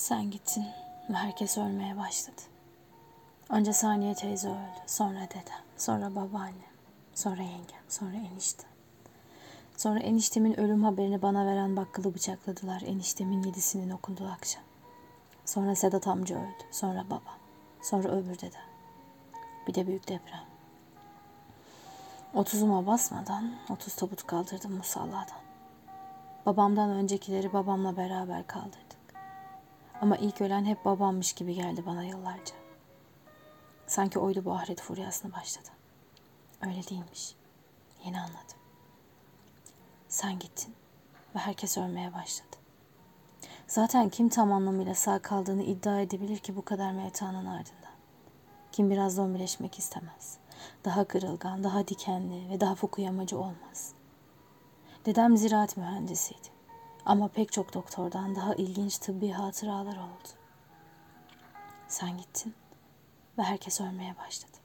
Sen gittin ve herkes ölmeye başladı. Önce Saniye teyze öldü, sonra dedem, sonra babaannem, sonra yengem, sonra eniştem. Sonra eniştemin ölüm haberini bana veren bakkalı bıçakladılar. Eniştemin yedisinin okunduğu akşam. Sonra Sedat amca öldü, sonra babam, sonra öbür dedem. Bir de büyük deprem. Otuzuma basmadan otuz tabut kaldırdım musalladan. Babamdan öncekileri babamla beraber kaldırdık. Ama ilk ölen hep babammış gibi geldi bana yıllarca. Sanki oydu bu ahiret furyasına başladı. Öyle değilmiş. Yeni anladım. Sen gittin ve herkes ölmeye başladı. Zaten kim tam anlamıyla sağ kaldığını iddia edebilir ki bu kadar mevtanın ardından? Kim biraz zombileşmek istemez. Daha kırılgan, daha dikenli ve daha fukuyamacı olmaz. Dedem ziraat mühendisiydi. Ama pek çok doktordan daha ilginç tıbbi hatıralar oldu. Sen gittin ve herkes ölmeye başladı.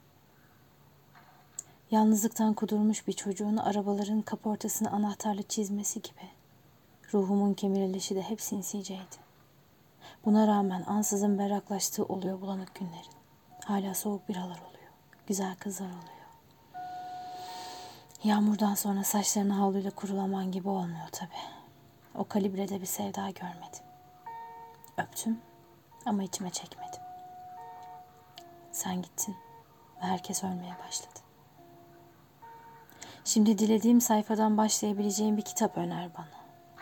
Yalnızlıktan kudurmuş bir çocuğun arabaların kaportasını anahtarla çizmesi gibi. Ruhumun kemirilişi de hep sinsiceydi. Buna rağmen ansızın berraklaştığı oluyor bulanık günlerin. Hala soğuk biralar oluyor. Güzel kızlar oluyor. Yağmurdan sonra saçlarını havluyla kurulaman gibi olmuyor tabii. O kalibrede bir sevda görmedim. Öptüm ama içime çekmedim. Sen gittin ve herkes ölmeye başladı. Şimdi dilediğim sayfadan başlayabileceğim bir kitap öner bana.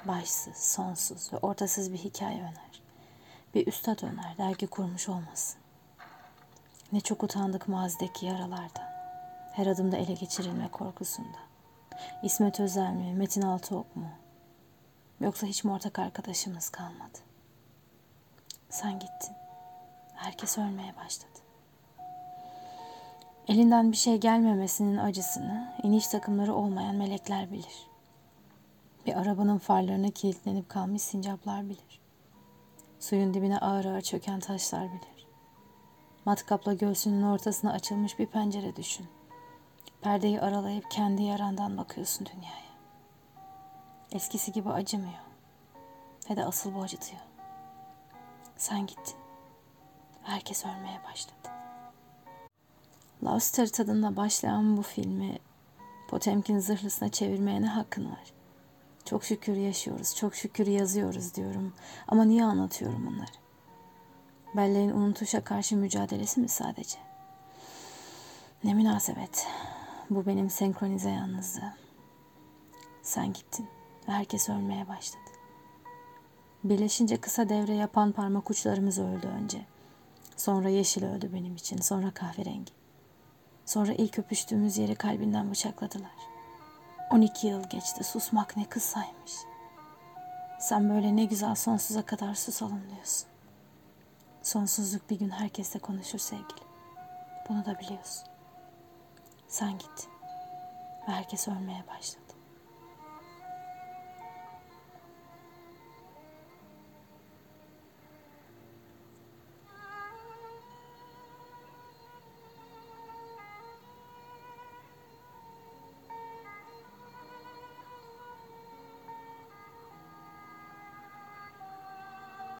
Başsız, sonsuz ve ortasız bir hikaye öner. Bir üstad öner, dergi kurmuş olmasın. Ne çok utandık mazideki yaralardan. Her adımda ele geçirilme korkusunda. İsmet Özel mi, Metin Altıok mu? Yoksa hiç mi ortak arkadaşımız kalmadı? Sen gittin. Herkes ölmeye başladı. Elinden bir şey gelmemesinin acısını iniş takımları olmayan melekler bilir. Bir arabanın farlarına kilitlenip kalmış sincaplar bilir. Suyun dibine ağır ağır çöken taşlar bilir. Matkapla göğsünün ortasına açılmış bir pencere düşün. Perdeyi aralayıp kendi yarandan bakıyorsun dünyaya. Eskisi gibi acımıyor. Ve de asıl bu acıtıyor. Sen gittin. Herkes ölmeye başladı. Love Story tadında başlayan bu filmi Potemkin zırhlısına çevirmeye ne hakkın var? Çok şükür yaşıyoruz, çok şükür yazıyoruz diyorum. Ama niye anlatıyorum bunları? Belleğin unutuşa karşı mücadelesi mi sadece? Ne münasebet. Bu benim senkronize yalnızlığım. Sen gittin herkes ölmeye başladı. Birleşince kısa devre yapan parmak uçlarımız öldü önce. Sonra yeşil öldü benim için, sonra kahverengi. Sonra ilk öpüştüğümüz yeri kalbinden bıçakladılar. 12 yıl geçti, susmak ne kısaymış. Sen böyle ne güzel sonsuza kadar susalım diyorsun. Sonsuzluk bir gün herkesle konuşur sevgili. Bunu da biliyorsun. Sen git ve herkes ölmeye başladı.